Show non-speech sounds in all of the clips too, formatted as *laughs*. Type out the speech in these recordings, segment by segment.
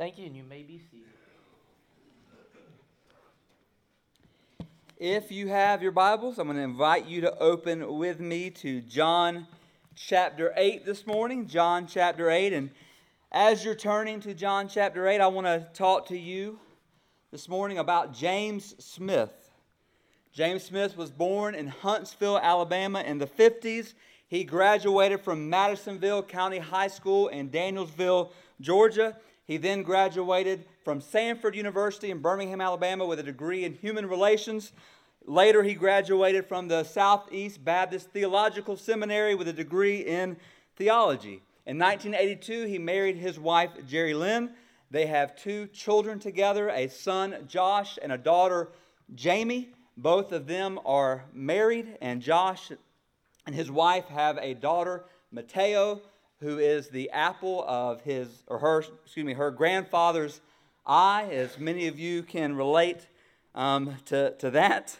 Thank you, and you may be seated. If you have your Bibles, I'm going to invite you to open with me to John chapter 8 this morning. John chapter 8. And as you're turning to John chapter 8, I want to talk to you this morning about James Smith. James Smith was born in Huntsville, Alabama in the 50s. He graduated from Madisonville County High School in Danielsville, Georgia. He then graduated from Samford University in Birmingham, Alabama, with a degree in human relations. Later, he graduated from the Southeast Baptist Theological Seminary with a degree in theology. In 1982, he married his wife, Jerry Lynn. They have two children together a son, Josh, and a daughter, Jamie. Both of them are married, and Josh and his wife have a daughter, Mateo, who is the apple of his or her, excuse me, her grandfather's eye, as many of you can relate um, to, to that.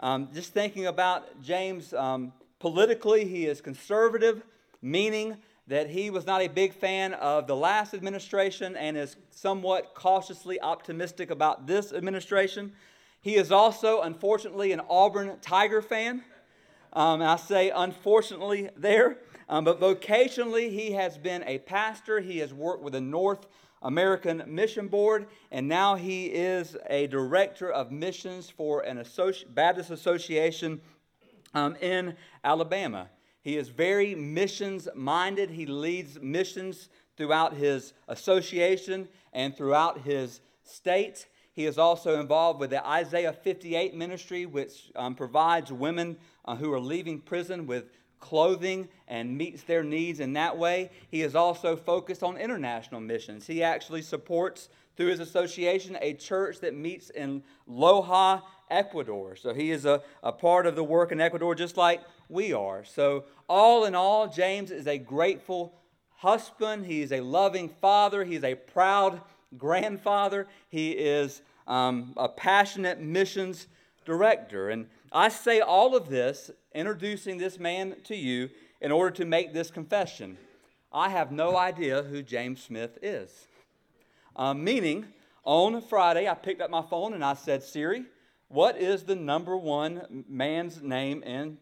Um, just thinking about James um, politically, he is conservative, meaning that he was not a big fan of the last administration and is somewhat cautiously optimistic about this administration. He is also, unfortunately, an Auburn Tiger fan. Um, I say unfortunately there, um, but vocationally, he has been a pastor. He has worked with the North American Mission Board, and now he is a director of missions for an associ- Baptist association um, in Alabama. He is very missions minded. He leads missions throughout his association and throughout his state. He is also involved with the Isaiah 58 ministry, which um, provides women uh, who are leaving prison with clothing and meets their needs in that way. He is also focused on international missions. He actually supports, through his association, a church that meets in Loja, Ecuador. So he is a, a part of the work in Ecuador just like we are. So, all in all, James is a grateful husband. he is a loving father. He's a proud grandfather. He is um, a passionate missions director. And I say all of this, introducing this man to you, in order to make this confession. I have no idea who James Smith is. Um, meaning, on Friday, I picked up my phone and I said, Siri, what is the number one man's name in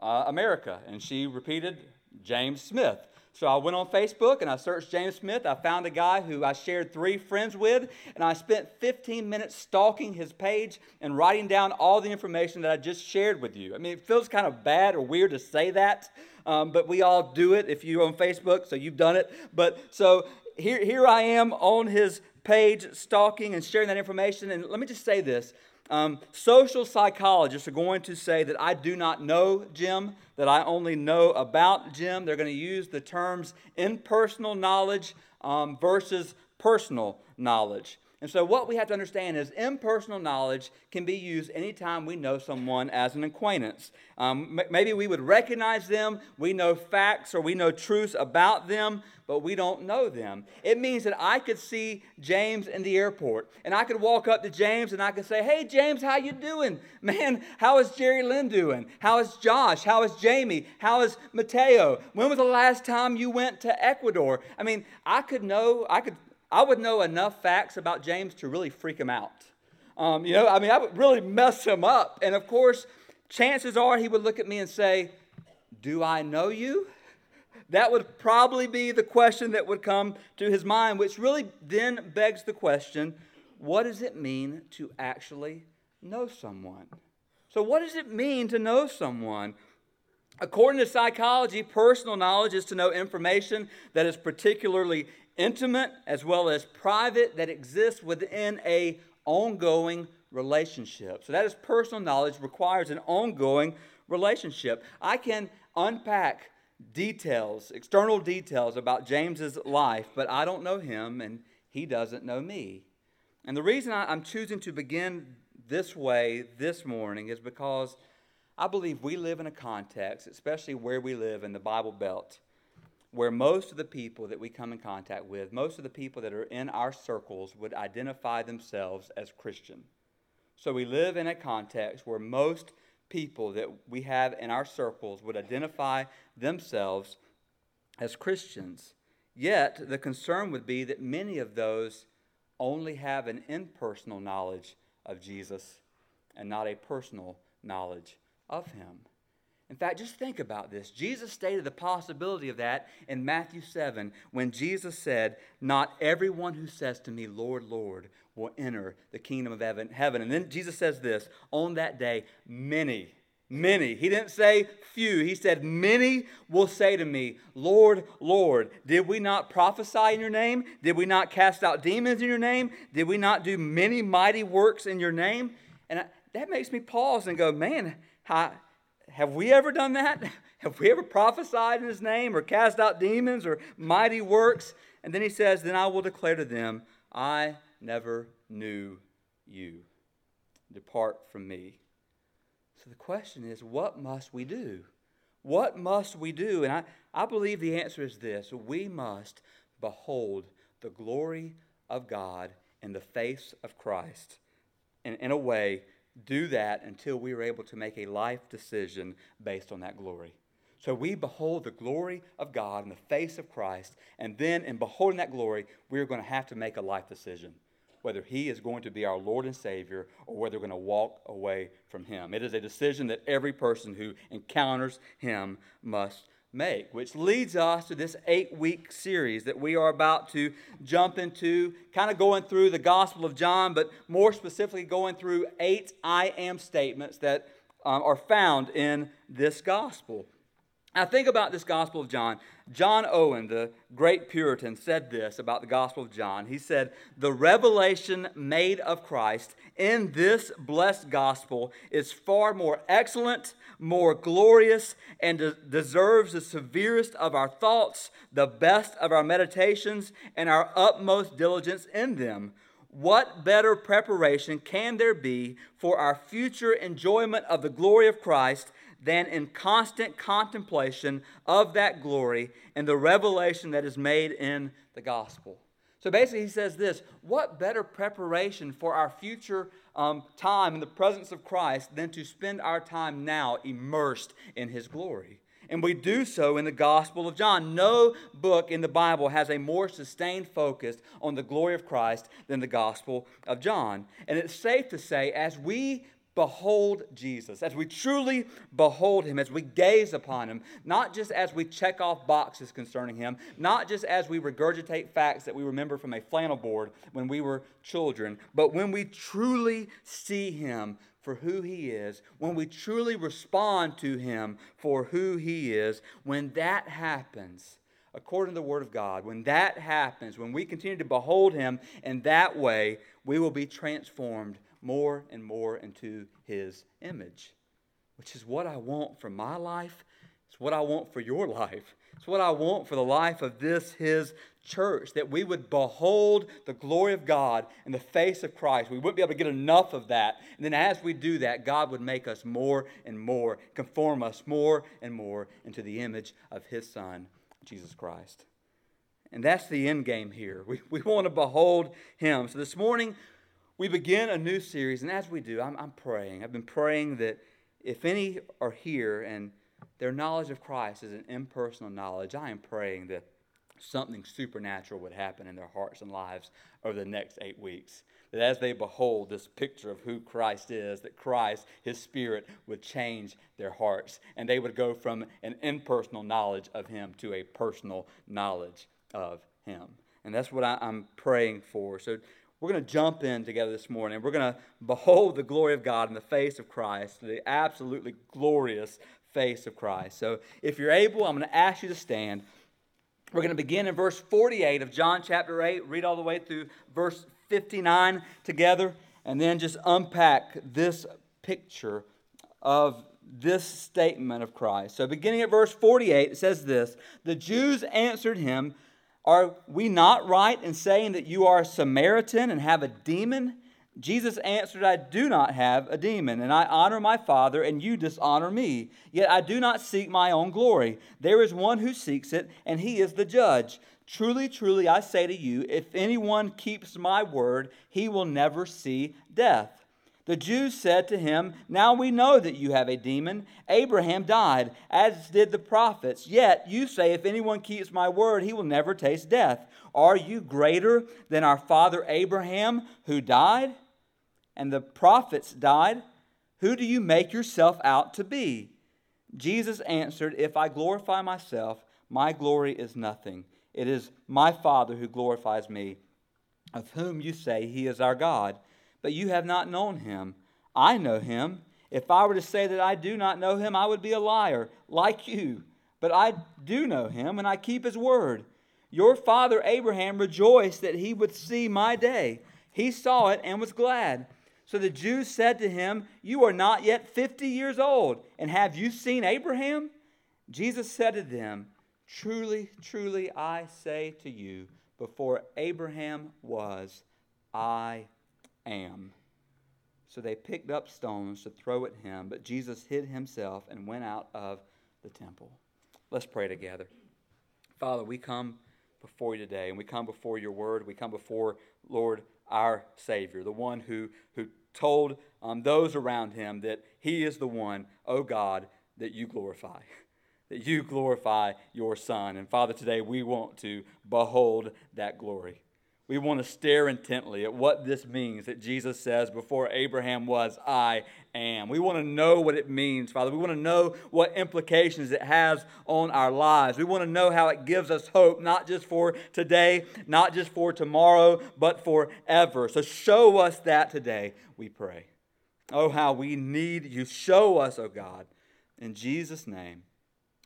uh, America? And she repeated, James Smith. So I went on Facebook and I searched James Smith. I found a guy who I shared three friends with, and I spent 15 minutes stalking his page and writing down all the information that I just shared with you. I mean, it feels kind of bad or weird to say that, um, but we all do it if you're on Facebook, so you've done it. But so here, here I am on his page stalking and sharing that information. And let me just say this um, social psychologists are going to say that I do not know Jim, that I only know about Jim. They're going to use the terms impersonal knowledge um, versus personal knowledge. And so, what we have to understand is impersonal knowledge can be used anytime we know someone as an acquaintance. Um, maybe we would recognize them, we know facts or we know truths about them, but we don't know them. It means that I could see James in the airport, and I could walk up to James and I could say, "Hey, James, how you doing? *laughs* Man, how is Jerry Lynn doing? How is Josh? How is Jamie? How is Mateo? When was the last time you went to Ecuador?" I mean, I could know, I could I would know enough facts about James to really freak him out. Um, you know, I mean, I would really mess him up. And of course, chances are he would look at me and say, Do I know you? That would probably be the question that would come to his mind, which really then begs the question what does it mean to actually know someone? So, what does it mean to know someone? According to psychology, personal knowledge is to know information that is particularly intimate as well as private that exists within a ongoing relationship. So that is personal knowledge requires an ongoing relationship. I can unpack details, external details about James's life, but I don't know him and he doesn't know me. And the reason I'm choosing to begin this way this morning is because I believe we live in a context, especially where we live in the Bible Belt, where most of the people that we come in contact with, most of the people that are in our circles would identify themselves as Christian. So we live in a context where most people that we have in our circles would identify themselves as Christians. Yet, the concern would be that many of those only have an impersonal knowledge of Jesus and not a personal knowledge of him. In fact, just think about this. Jesus stated the possibility of that in Matthew 7 when Jesus said, Not everyone who says to me, Lord, Lord, will enter the kingdom of heaven. And then Jesus says this On that day, many, many, he didn't say few, he said, Many will say to me, Lord, Lord, did we not prophesy in your name? Did we not cast out demons in your name? Did we not do many mighty works in your name? And that makes me pause and go, Man, how have we ever done that? *laughs* Have we ever prophesied in his name or cast out demons or mighty works? And then he says, Then I will declare to them, I never knew you. Depart from me. So the question is, what must we do? What must we do? And I, I believe the answer is this we must behold the glory of God in the face of Christ. And in a way, do that until we are able to make a life decision based on that glory. So we behold the glory of God in the face of Christ, and then in beholding that glory, we are going to have to make a life decision whether He is going to be our Lord and Savior or whether we're going to walk away from Him. It is a decision that every person who encounters Him must make, which leads us to this eight week series that we are about to jump into, kind of going through the Gospel of John, but more specifically going through eight I am statements that um, are found in this Gospel. Now, think about this Gospel of John. John Owen, the great Puritan, said this about the Gospel of John. He said, The revelation made of Christ in this blessed Gospel is far more excellent, more glorious, and de- deserves the severest of our thoughts, the best of our meditations, and our utmost diligence in them. What better preparation can there be for our future enjoyment of the glory of Christ than in constant contemplation of that glory and the revelation that is made in the gospel. So basically, he says this what better preparation for our future um, time in the presence of Christ than to spend our time now immersed in his glory? And we do so in the Gospel of John. No book in the Bible has a more sustained focus on the glory of Christ than the Gospel of John. And it's safe to say, as we behold Jesus, as we truly behold him, as we gaze upon him, not just as we check off boxes concerning him, not just as we regurgitate facts that we remember from a flannel board when we were children, but when we truly see him for who he is, when we truly respond to him for who he is, when that happens, according to the Word of God, when that happens, when we continue to behold Him in that way, we will be transformed more and more into His image, which is what I want for my life. It's what I want for your life. It's what I want for the life of this, His church, that we would behold the glory of God in the face of Christ. We wouldn't be able to get enough of that. And then as we do that, God would make us more and more, conform us more and more into the image of His Son, Jesus Christ. And that's the end game here. We, we want to behold Him. So this morning, we begin a new series, and as we do, I'm, I'm praying. I've been praying that if any are here and their knowledge of Christ is an impersonal knowledge, I am praying that something supernatural would happen in their hearts and lives over the next eight weeks. That as they behold this picture of who Christ is, that Christ, His Spirit, would change their hearts and they would go from an impersonal knowledge of Him to a personal knowledge of Him. And that's what I, am praying for. So we're going to jump in together this morning. We're going to behold the glory of God in the face of Christ, the absolutely glorious face of Christ. So if you're able, I'm going to ask you to stand. We're going to begin in verse 48 of John chapter 8, read all the way through verse 59 together, and then just unpack this picture of this statement of Christ. So beginning at verse 48, it says this The Jews answered him, are we not right in saying that you are a Samaritan and have a demon? Jesus answered, I do not have a demon, and I honor my Father, and you dishonor me. Yet I do not seek my own glory. There is one who seeks it, and he is the judge. Truly, truly, I say to you, if anyone keeps my word, he will never see death. The Jews said to him, Now we know that you have a demon. Abraham died, as did the prophets. Yet you say, If anyone keeps my word, he will never taste death. Are you greater than our father Abraham, who died? And the prophets died. Who do you make yourself out to be? Jesus answered, If I glorify myself, my glory is nothing. It is my Father who glorifies me, of whom you say he is our God but you have not known him. I know him. If I were to say that I do not know him, I would be a liar, like you. But I do know him, and I keep his word. Your father Abraham rejoiced that he would see my day. He saw it and was glad. So the Jews said to him, You are not yet fifty years old, and have you seen Abraham? Jesus said to them, Truly, truly, I say to you, before Abraham was, I am. So they picked up stones to throw at him, but Jesus hid himself and went out of the temple. Let's pray together. Father, we come before you today, and we come before your word. We come before, Lord, our Savior, the one who, who told um, those around him that he is the one, oh God, that you glorify. *laughs* That you glorify your Son. And Father, today we want to behold that glory we want to stare intently at what this means that Jesus says, Before Abraham was, I am. We want to know what it means, Father. We want to know what implications it has on our lives. We want to know how it gives us hope, not just for today, not just for tomorrow, but forever. So show us that today, we pray. Oh, how we need you. Show us, oh God. In Jesus' name,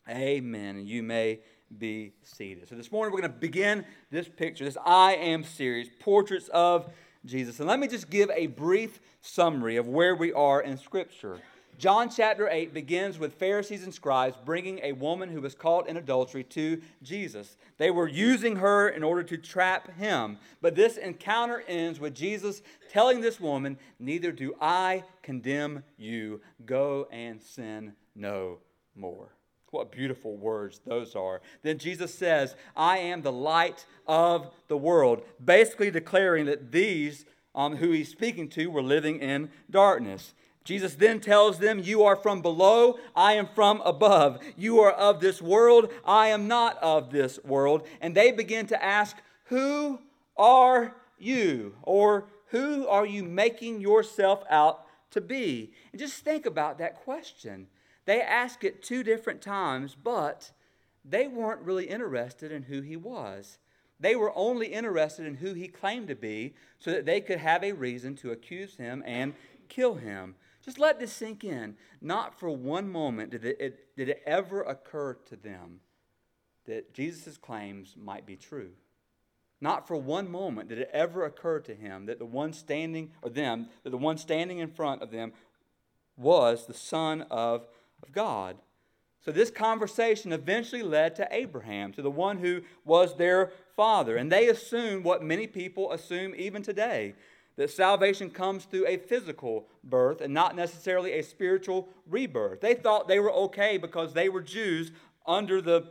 amen. You may be seated. So, this morning we're going to begin this picture, this I Am series, Portraits of Jesus. And let me just give a brief summary of where we are in Scripture. John chapter 8 begins with Pharisees and scribes bringing a woman who was caught in adultery to Jesus. They were using her in order to trap him. But this encounter ends with Jesus telling this woman, Neither do I condemn you. Go and sin no more. What beautiful words those are. Then Jesus says, I am the light of the world, basically declaring that these um, who he's speaking to were living in darkness. Jesus then tells them, You are from below, I am from above. You are of this world, I am not of this world. And they begin to ask, Who are you? Or who are you making yourself out to be? And just think about that question. They asked it two different times, but they weren't really interested in who he was. They were only interested in who he claimed to be so that they could have a reason to accuse him and kill him. Just let this sink in. Not for one moment did it, it did it ever occur to them that Jesus' claims might be true. Not for one moment did it ever occur to him that the one standing, or them, that the one standing in front of them was the Son of of God. So, this conversation eventually led to Abraham, to the one who was their father. And they assumed what many people assume even today that salvation comes through a physical birth and not necessarily a spiritual rebirth. They thought they were okay because they were Jews under the,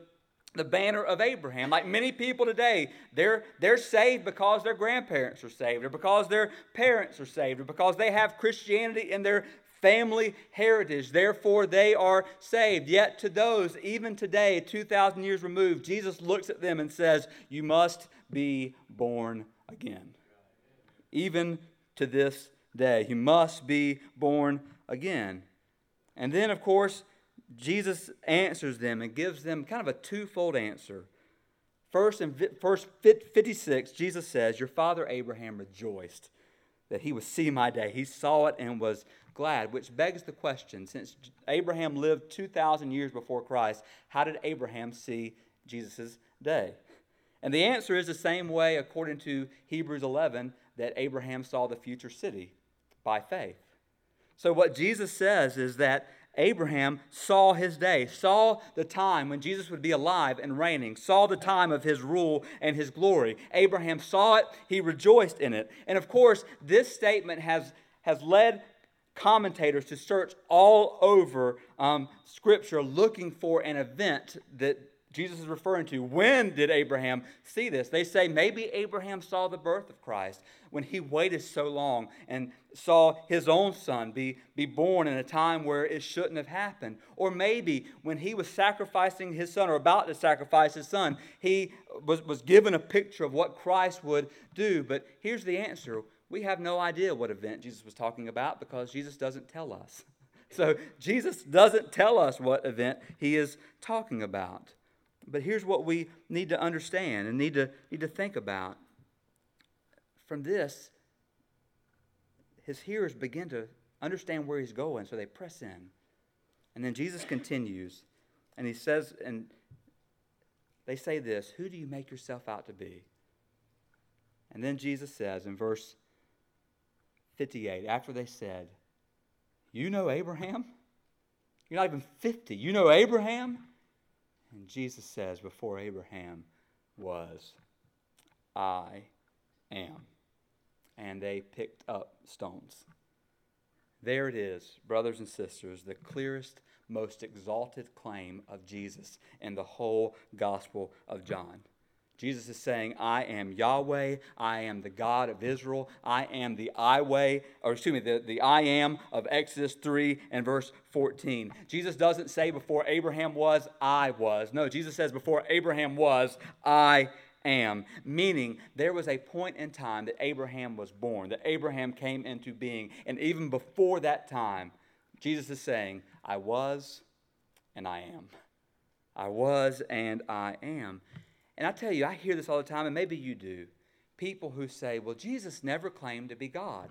the banner of Abraham. Like many people today, they're, they're saved because their grandparents are saved, or because their parents are saved, or because they have Christianity in their family heritage. Therefore, they are saved. Yet, to those, even today, 2,000 years removed, Jesus looks at them and says, You must be born again. Even to this day, you must be born again. And then, of course, Jesus answers them and gives them kind of a twofold answer. First, in verse 56, Jesus says, Your father Abraham rejoiced that he would see my day. He saw it and was glad, which begs the question since Abraham lived 2,000 years before Christ, how did Abraham see Jesus' day? And the answer is the same way, according to Hebrews 11, that Abraham saw the future city by faith. So, what Jesus says is that Abraham saw his day, saw the time when Jesus would be alive and reigning, saw the time of his rule and his glory. Abraham saw it, he rejoiced in it. And of course, this statement has, has led commentators to search all over um, Scripture looking for an event that Jesus is referring to. When did Abraham see this? They say maybe Abraham saw the birth of Christ when he waited so long and saw his own son be, be born in a time where it shouldn't have happened. Or maybe when he was sacrificing his son or about to sacrifice his son, he was, was given a picture of what Christ would do. But here's the answer we have no idea what event Jesus was talking about because Jesus doesn't tell us. *laughs* So Jesus doesn't tell us what event he is talking about. But here's what we need to understand and need to, need to think about. From this, his hearers begin to understand where he's going, so they press in. And then Jesus continues, and he says, and they say this Who do you make yourself out to be? And then Jesus says in verse 58, after they said, You know Abraham? You're not even 50. You know Abraham? And Jesus says, Before Abraham was, I am. And they picked up stones. There it is, brothers and sisters, the clearest, most exalted claim of Jesus in the whole Gospel of John. Jesus is saying, I am Yahweh. I am the God of Israel. I am the I way, or excuse me, the, the I am of Exodus 3 and verse 14. Jesus doesn't say before Abraham was, I was. No, Jesus says before Abraham was, I am. Meaning there was a point in time that Abraham was born, that Abraham came into being. And even before that time, Jesus is saying, I was and I am. I was and I am. And I tell you, I hear this all the time, and maybe you do. People who say, well, Jesus never claimed to be God.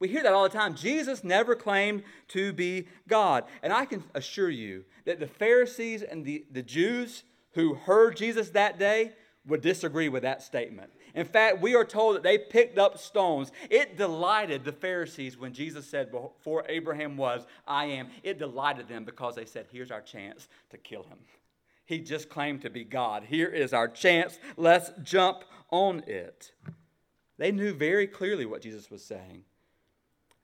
We hear that all the time. Jesus never claimed to be God. And I can assure you that the Pharisees and the, the Jews who heard Jesus that day would disagree with that statement. In fact, we are told that they picked up stones. It delighted the Pharisees when Jesus said, Before Abraham was, I am. It delighted them because they said, Here's our chance to kill him. He just claimed to be God. Here is our chance. Let's jump on it. They knew very clearly what Jesus was saying.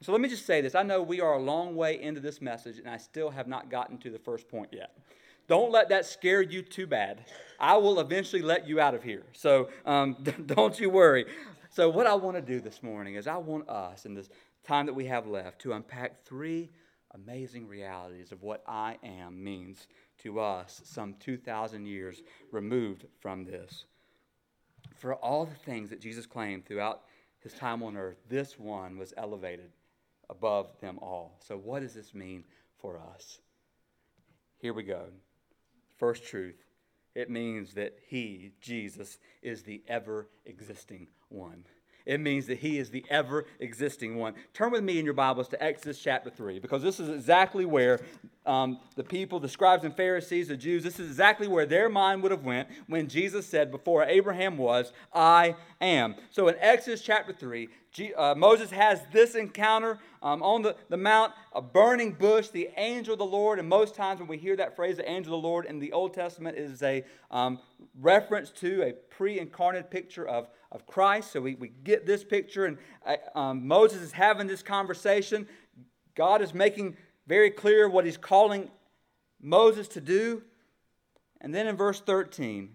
So let me just say this. I know we are a long way into this message, and I still have not gotten to the first point yet. Don't let that scare you too bad. I will eventually let you out of here. So um, *laughs* don't you worry. So, what I want to do this morning is I want us, in this time that we have left, to unpack three amazing realities of what I am means to us some 2,000 years removed from this. For all the things that Jesus claimed throughout his time on earth, this one was elevated above them all. So, what does this mean for us? Here we go. First truth it means that he, Jesus, is the ever existing one. It means that he is the ever existing one. Turn with me in your Bibles to Exodus chapter 3, because this is exactly where um, the people, the scribes and Pharisees, the Jews, this is exactly where their mind would have went when Jesus said, Before Abraham was, I am. So in Exodus chapter 3, G, uh, Moses has this encounter um, on the, the mount, a burning bush, the angel of the Lord. And most times when we hear that phrase, the angel of the Lord, in the Old Testament is a um, reference to a pre incarnate picture of, of Christ. So we, we get this picture, and uh, um, Moses is having this conversation. God is making very clear what he's calling Moses to do. And then in verse 13,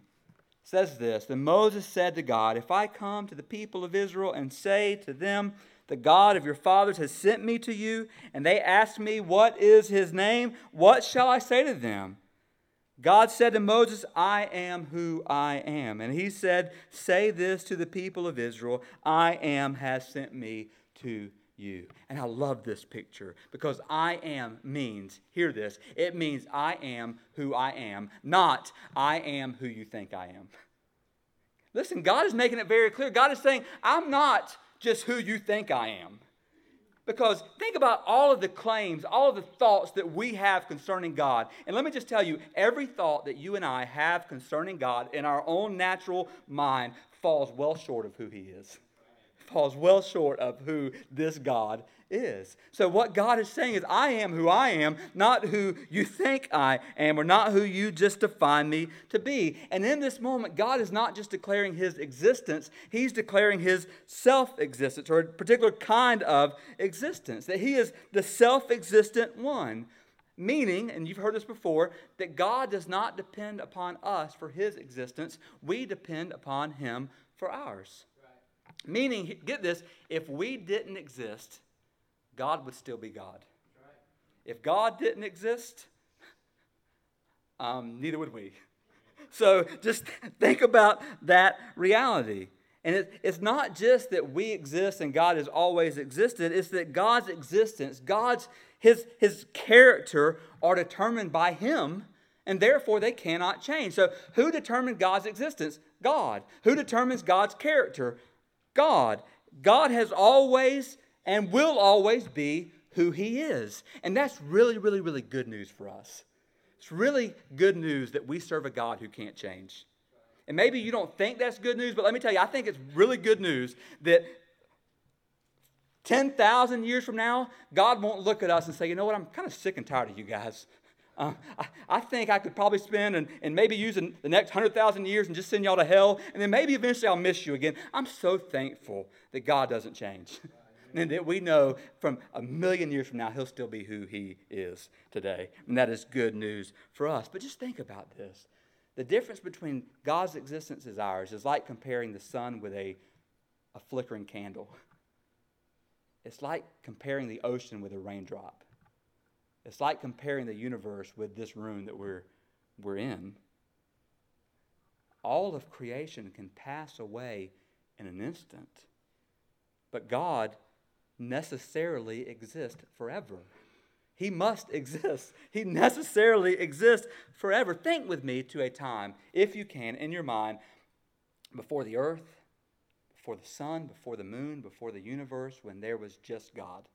says this Then Moses said to God, If I come to the people of Israel and say to them, The God of your fathers has sent me to you, and they ask me, What is his name? What shall I say to them? God said to Moses, I am who I am. And he said, Say this to the people of Israel I am has sent me to you. And I love this picture because I am means, hear this, it means I am who I am, not I am who you think I am. Listen, God is making it very clear. God is saying, I'm not just who you think I am. Because think about all of the claims, all of the thoughts that we have concerning God. And let me just tell you every thought that you and I have concerning God in our own natural mind falls well short of who He is falls well short of who this God is. So, what God is saying is, I am who I am, not who you think I am, or not who you just define me to be. And in this moment, God is not just declaring his existence, he's declaring his self existence, or a particular kind of existence, that he is the self existent one. Meaning, and you've heard this before, that God does not depend upon us for his existence. We depend upon him for ours. Right. Meaning, get this, if we didn't exist, God would still be God. If God didn't exist, um, neither would we. So just think about that reality. And it, it's not just that we exist and God has always existed, it's that God's existence, God's his, his character are determined by him, and therefore they cannot change. So who determined God's existence? God. Who determines God's character? God. God has always and will always be who he is. And that's really, really, really good news for us. It's really good news that we serve a God who can't change. And maybe you don't think that's good news, but let me tell you, I think it's really good news that 10,000 years from now, God won't look at us and say, you know what, I'm kind of sick and tired of you guys. Uh, I, I, think I could probably spend and, and maybe use the next 100,000 years and just send y'all to hell, and then maybe eventually I'll miss you again. I'm so thankful that God doesn't change. *laughs* and that we know from a million years from now, He'll still be who He is today. And that is good news for us. But just think about this the difference between God's existence as ours is like comparing the sun with a, a flickering candle. It's like comparing the ocean with a raindrop. It's like comparing the universe with this room that we're, we're in. All of creation can pass away in an instant, but God necessarily exist forever. He must exist. He necessarily exists forever. Think with me to a time, if you can, in your mind, before the earth, before the sun, before the moon, before the universe, when there was just God.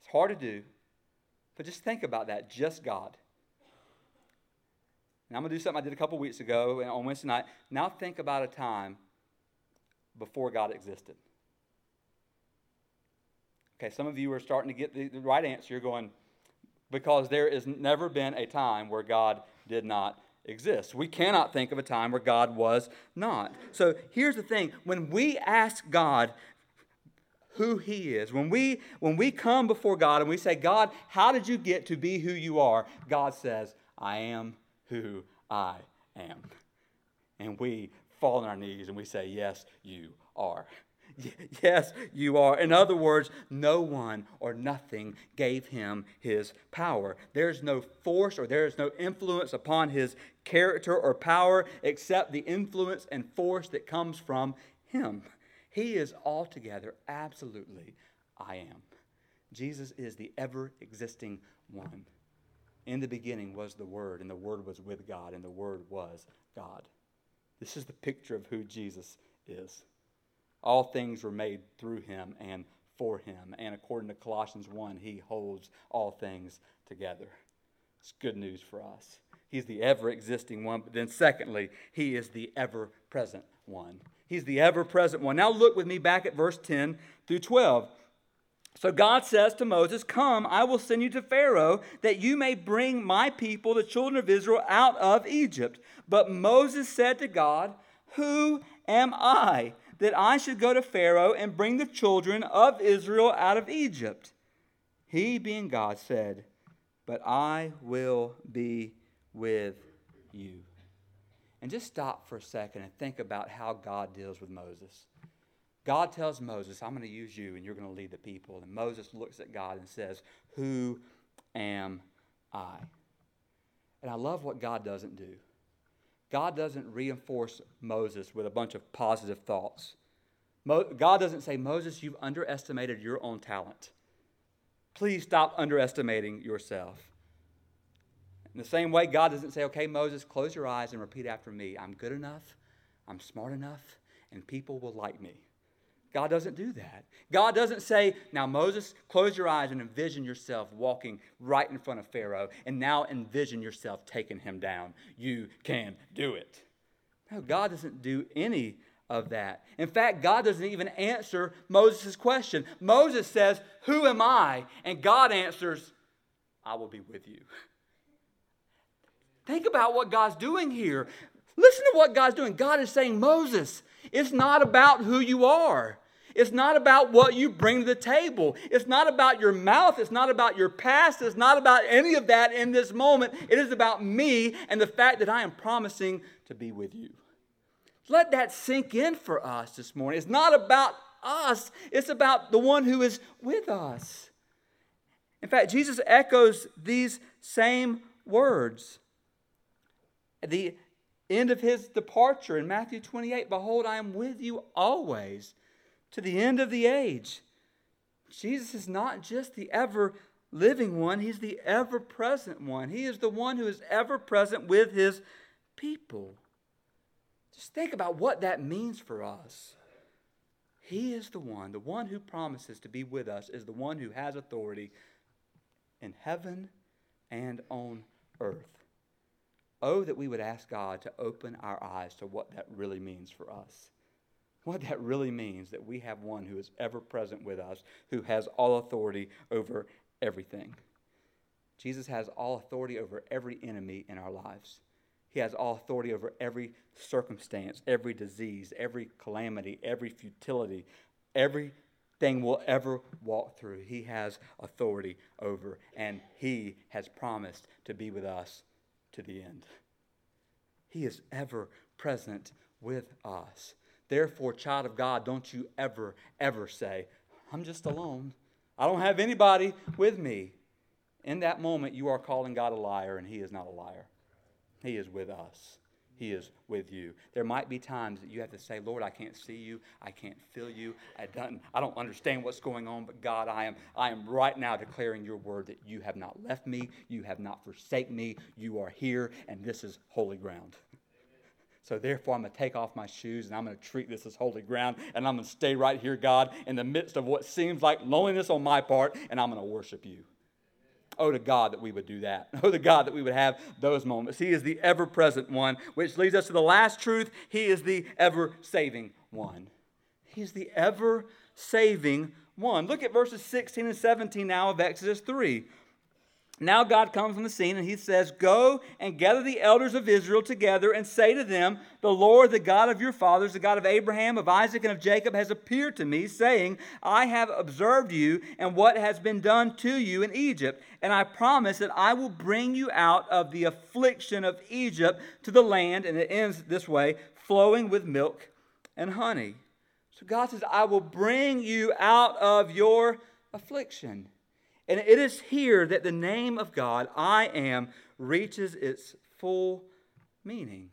It's hard to do, but just think about that just God. And I'm going to do something I did a couple weeks ago on Wednesday night. Now think about a time before God existed. Okay, some of you are starting to get the, the right answer. You're going, because there has never been a time where God did not exist. We cannot think of a time where God was not. So here's the thing when we ask God, who he is. When we when we come before God and we say, "God, how did you get to be who you are?" God says, "I am who I am." And we fall on our knees and we say, "Yes, you are." *laughs* Yes, you are. In other words, no one or nothing gave him his power. There's no force or there is no influence upon his character or power except the influence and force that comes from him. He is altogether, absolutely, I am. Jesus is the ever existing one. In the beginning was the Word, and the Word was with God, and the Word was God. This is the picture of who Jesus is. All things were made through him and for him. And according to Colossians 1, he holds all things together. It's good news for us. He's the ever existing one. But then, secondly, he is the ever present one. He's the ever present one. Now, look with me back at verse 10 through 12. So God says to Moses, Come, I will send you to Pharaoh, that you may bring my people, the children of Israel, out of Egypt. But Moses said to God, Who am I that I should go to Pharaoh and bring the children of Israel out of Egypt. He, being God, said, But I will be with you. And just stop for a second and think about how God deals with Moses. God tells Moses, I'm going to use you and you're going to lead the people. And Moses looks at God and says, Who am I? And I love what God doesn't do. God doesn't reinforce Moses with a bunch of positive thoughts. Mo- God doesn't say, Moses, you've underestimated your own talent. Please stop underestimating yourself. In the same way, God doesn't say, okay, Moses, close your eyes and repeat after me. I'm good enough, I'm smart enough, and people will like me. God doesn't do that. God doesn't say, now, Moses, close your eyes and envision yourself walking right in front of Pharaoh, and now envision yourself taking him down. You can do it. No, God doesn't do any of that. In fact, God doesn't even answer Moses' question. Moses says, Who am I? And God answers, I will be with you. Think about what God's doing here. Listen to what God's doing. God is saying, Moses, it's not about who you are. It's not about what you bring to the table. It's not about your mouth. It's not about your past. It's not about any of that in this moment. It is about me and the fact that I am promising to be with you. Let that sink in for us this morning. It's not about us, it's about the one who is with us. In fact, Jesus echoes these same words. At the end of his departure in Matthew 28 Behold, I am with you always to the end of the age. Jesus is not just the ever living one, he's the ever present one. He is the one who is ever present with his people. Just think about what that means for us. He is the one, the one who promises to be with us is the one who has authority in heaven and on earth. Oh, that we would ask God to open our eyes to what that really means for us. What that really means that we have one who is ever present with us, who has all authority over everything. Jesus has all authority over every enemy in our lives. He has all authority over every circumstance, every disease, every calamity, every futility, everything we'll ever walk through. He has authority over, and He has promised to be with us to the end. He is ever present with us. Therefore, child of God, don't you ever, ever say, I'm just alone. I don't have anybody with me. In that moment, you are calling God a liar, and He is not a liar. He is with us. He is with you. There might be times that you have to say, Lord, I can't see you. I can't feel you. I don't, I don't understand what's going on, but God, I am, I am right now declaring your word that you have not left me. You have not forsaken me. You are here, and this is holy ground. So therefore, I'm going to take off my shoes and I'm going to treat this as holy ground. And I'm going to stay right here, God, in the midst of what seems like loneliness on my part, and I'm going to worship you. Oh, to God that we would do that. *laughs* Oh, to God that we would have those moments. He is the ever present one, which leads us to the last truth. He is the ever saving one. He's the ever saving one. Look at verses 16 and 17 now of Exodus 3. Now God comes on the scene and he says, Go and gather the elders of Israel together and say to them, The Lord, the God of your fathers, the God of Abraham, of Isaac, and of Jacob, has appeared to me, saying, I have observed you and what has been done to you in Egypt, and I promise that I will bring you out of the affliction of Egypt to the land, and it ends this way, flowing with milk and honey. So God says, I will bring you out of your affliction. And it is here that the name of God, I am, reaches its full meaning.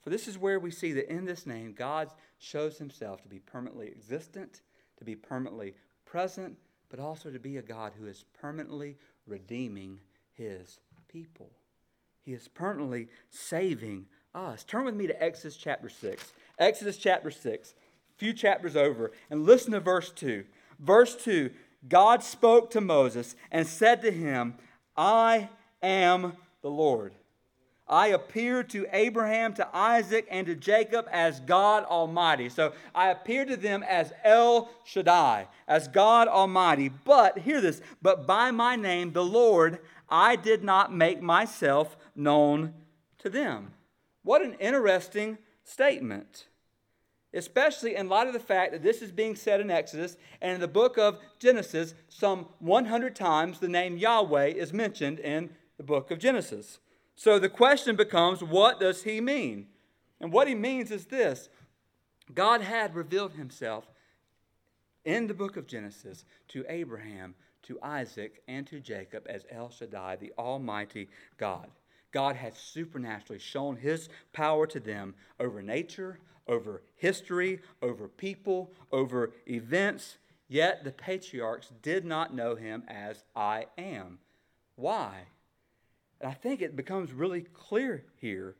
For this is where we see that in this name, God shows himself to be permanently existent, to be permanently present, but also to be a God who is permanently redeeming his people. He is permanently saving us. Turn with me to Exodus chapter 6. Exodus chapter 6, a few chapters over, and listen to verse 2. Verse 2 God spoke to Moses and said to him, I am the Lord. I appeared to Abraham, to Isaac, and to Jacob as God Almighty. So I appeared to them as El Shaddai, as God Almighty. But, hear this, but by my name, the Lord, I did not make myself known to them. What an interesting statement especially in light of the fact that this is being said in Exodus and in the book of Genesis, some 100 times the name Yahweh is mentioned in the book of Genesis. So the question becomes what does he mean? And what he means is this God had revealed himself in the book of Genesis to Abraham, to Isaac, and to Jacob as El Shaddai, the Almighty God. God had supernaturally shown his power to them over nature, over history, over people, over events, yet the patriarchs did not know him as I am. Why? And I think it becomes really clear here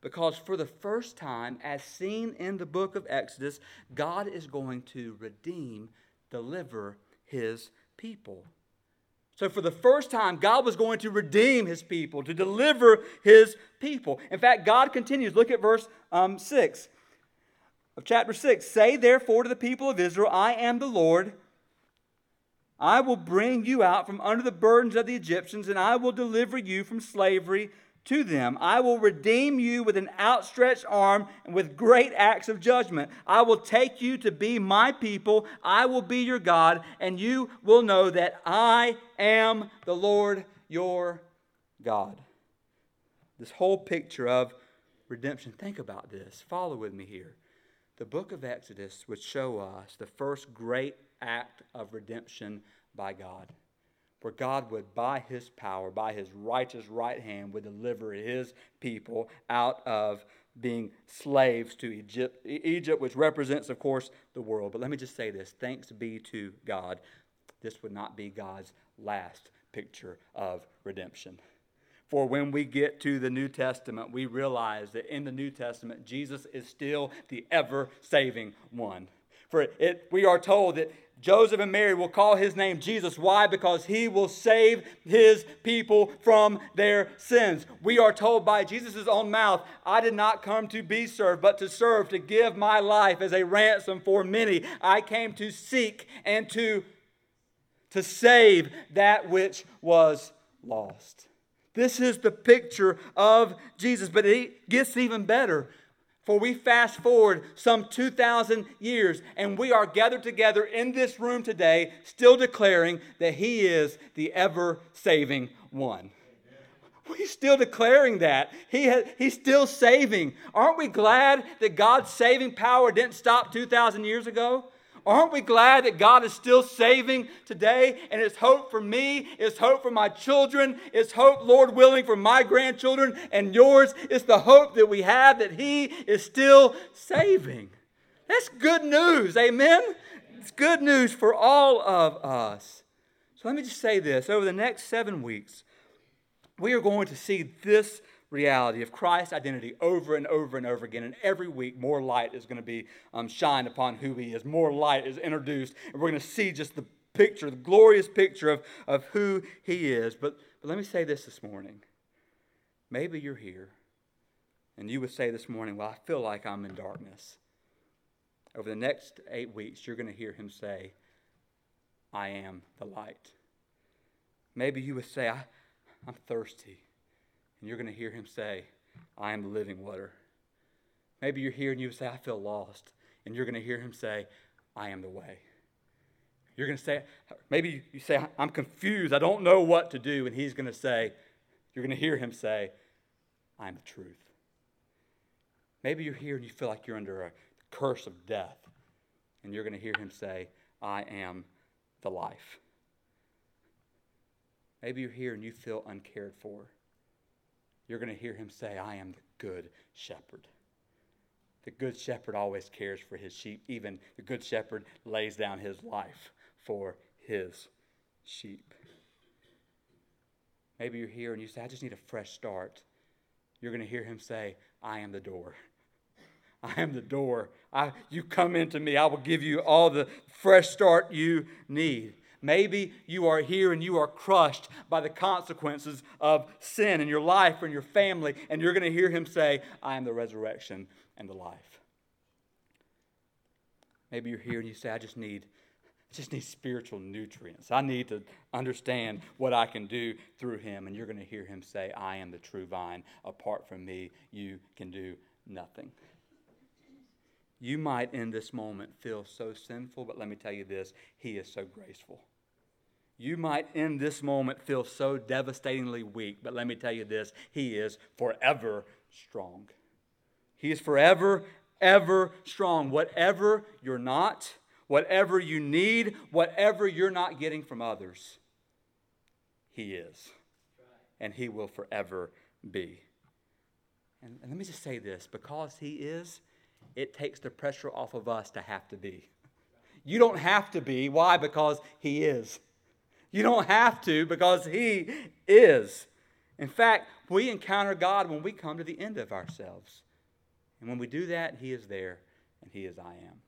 because for the first time, as seen in the book of Exodus, God is going to redeem, deliver his people. So, for the first time, God was going to redeem his people, to deliver his people. In fact, God continues. Look at verse um, 6 of chapter 6 Say therefore to the people of Israel, I am the Lord. I will bring you out from under the burdens of the Egyptians, and I will deliver you from slavery to them. I will redeem you with an outstretched arm and with great acts of judgment. I will take you to be my people. I will be your God, and you will know that I am the Lord your God. This whole picture of redemption. Think about this. Follow with me here. The book of Exodus would show us the first great act of redemption by God where God would, by his power, by his righteous right hand, would deliver his people out of being slaves to Egypt, Egypt, which represents, of course, the world. But let me just say this thanks be to God, this would not be God's last picture of redemption. For when we get to the New Testament, we realize that in the New Testament, Jesus is still the ever saving one. For it, we are told that Joseph and Mary will call his name Jesus. Why? Because he will save his people from their sins. We are told by Jesus' own mouth, I did not come to be served, but to serve, to give my life as a ransom for many. I came to seek and to, to save that which was lost. This is the picture of Jesus, but it gets even better for we fast forward some 2,000 years, and we are gathered together in this room today, still declaring that He is the ever saving one. We're still declaring that. He has, he's still saving. Aren't we glad that God's saving power didn't stop 2,000 years ago? Aren't we glad that God is still saving today? And it's hope for me, it's hope for my children, it's hope, Lord willing, for my grandchildren and yours. It's the hope that we have that He is still saving. That's good news, amen? It's good news for all of us. So let me just say this over the next seven weeks, we are going to see this reality of Christ's identity over and over and over again. And every week, more light is going to be um, shined upon who he is. More light is introduced. And we're going to see just the picture, the glorious picture of, of who he is. But, but let me say this this morning. Maybe you're here and you would say this morning, Well, I feel like I'm in darkness. Over the next eight weeks, you're going to hear him say, I am the light. Maybe you would say, I, I'm thirsty. And you're going to hear him say, I am the living water. Maybe you're here and you say, I feel lost. And you're going to hear him say, I am the way. You're going to say, maybe you say, I'm confused. I don't know what to do. And he's going to say, you're going to hear him say, I am the truth. Maybe you're here and you feel like you're under a curse of death. And you're going to hear him say, I am the life. Maybe you're here and you feel uncared for you're going to hear him say, I am the good shepherd. The good shepherd always cares for his sheep. Even the good shepherd lays down his life for his sheep. Maybe you're here and you say, I just need a fresh start. You're going to hear him say, I am the door. I am the door. I, you come into me. I will give you all the fresh start you need. Maybe you are here and you are crushed by the consequences of sin in your life in your family, and you're going to hear him say, I am the resurrection and the life. Maybe you're here and you say, I just need. I just need spiritual nutrients. I need to understand what I can do through him. And you're going to hear him say, I am the true vine. Apart from me, you can do nothing. You might in this moment feel so sinful, but let me tell you this He is so graceful. You might in this moment feel so devastatingly weak, but let me tell you this He is forever strong. He is forever, ever strong. Whatever you're not, whatever you need, whatever you're not getting from others, He is. And He will forever be. And, let me just say this because He is, it takes the pressure off of us to have to be. You don't have to be. Why? Because He is. You don't have to because He is. In fact, we encounter God when we come to the end of ourselves. And when we do that, He is there and He is I am.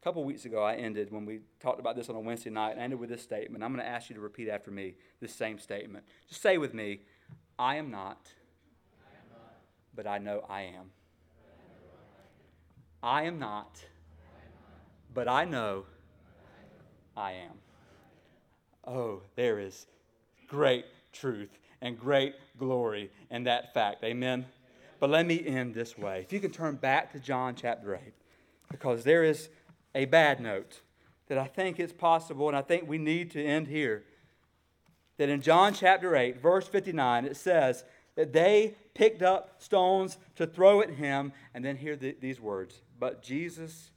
A couple weeks ago, I ended when we talked about this on a Wednesday night. I ended with this statement. I'm going to ask you to repeat after me this same statement. Just say with me, I am not, I am not but I know I am. I am not, but I know I am. Oh, there is great truth and great glory in that fact. Amen. But let me end this way. If you can turn back to John chapter 8, because there is a bad note that I think is possible, and I think we need to end here. That in John chapter 8, verse 59, it says that they picked up stones to throw at him, and then hear the, these words But Jesus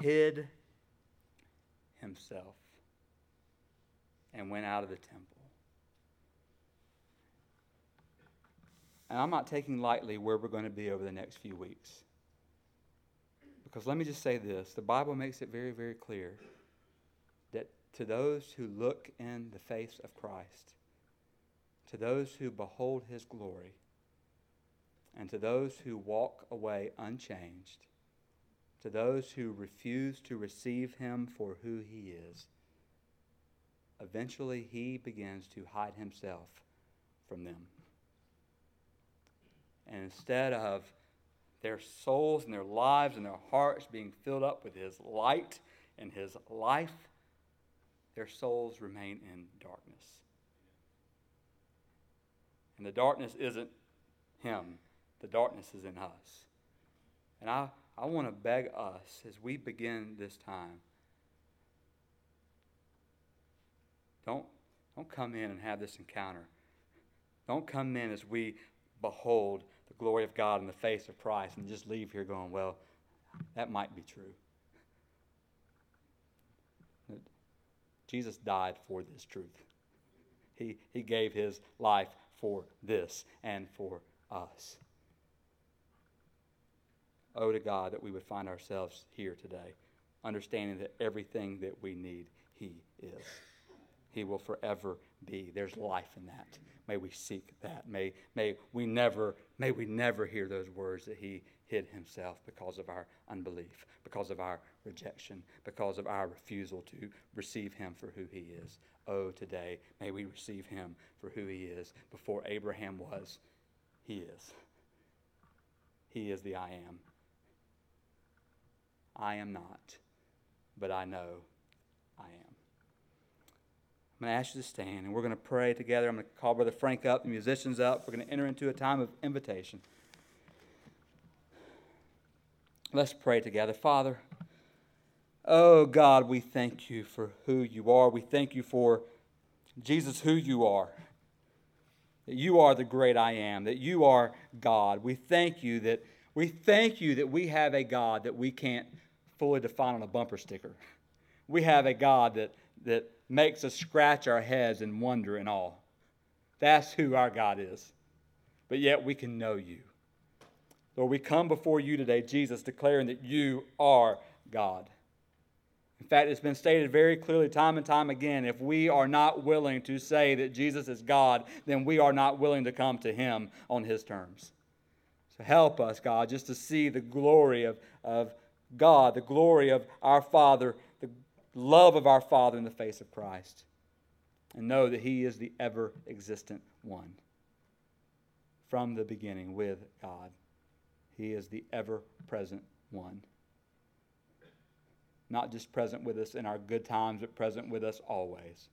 hid himself and went out of the temple. And I'm not taking lightly where we're going to be over the next few weeks. Because let me just say this the Bible makes it very, very clear that to those who look in the face of Christ, to those who behold his glory, and to those who walk away unchanged, to those who refuse to receive him for who he is, eventually he begins to hide himself from them. And instead of their souls and their lives and their hearts being filled up with His light and His life, their souls remain in darkness. And the darkness isn't Him, the darkness is in us. And I, I want to beg us as we begin this time don't, don't come in and have this encounter. Don't come in as we behold the glory of God in the face of Christ and just leave here going, well, that might be true. Jesus died for this truth. He, he gave his life for this and for us. Oh, to God that we would find ourselves here today, understanding that everything that we need, He is. He will forever be. There's life in that. May we seek that. May, may, we never, may we never hear those words that he hid himself because of our unbelief, because of our rejection, because of our refusal to receive him for who he is. Oh, today, may we receive him for who he is. Before Abraham was, he is. He is the I am. I am not, but I know I am. I'm going to ask you to stand and we're going to pray together. I'm going to call Brother Frank up, the musicians up. We're going to enter into a time of invitation. Let's pray together. Father, oh God, we thank you for who you are. We thank you for Jesus, who you are. That you are the great I am, that you are God. We thank you that we thank you that we have a God that we can't fully define on a bumper sticker. We have a God that that makes us scratch our heads in wonder and awe. That's who our God is. But yet we can know you. Lord, we come before you today, Jesus, declaring that you are God. In fact, it's been stated very clearly time and time again if we are not willing to say that Jesus is God, then we are not willing to come to him on his terms. So help us, God, just to see the glory of, of God, the glory of our Father love of our Father in the face of Christ, and know that He is the ever existent one from the beginning with God. He is the ever present one. Not just present with us in our good times, but present with us always.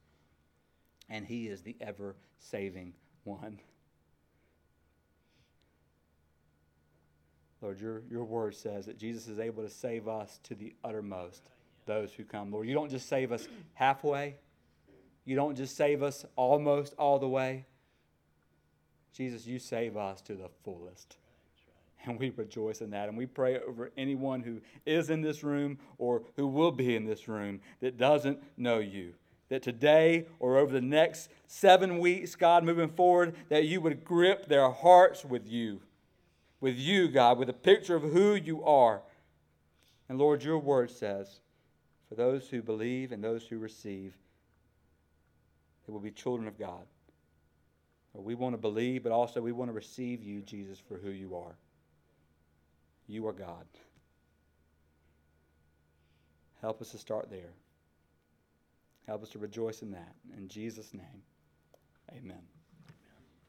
And He is the ever saving one. Lord, your, your word says that Jesus is able to save us to the uttermost those who come. Lord, you don't just save us halfway, you don't just save us almost all the way. Jesus, you save us to the fullest. And we rejoice in that. And we pray over anyone who is in this room or who will be in this room that doesn't know you. That today or over the next seven weeks, God, moving forward, that you would grip their hearts with you. With you, God, with a picture of who you are. And Lord, your word says for those who believe and those who receive, they will be children of God. We want to believe, but also we want to receive you, Jesus, for who you are. You are God. Help us to start there. Help us to rejoice in that. In Jesus' name.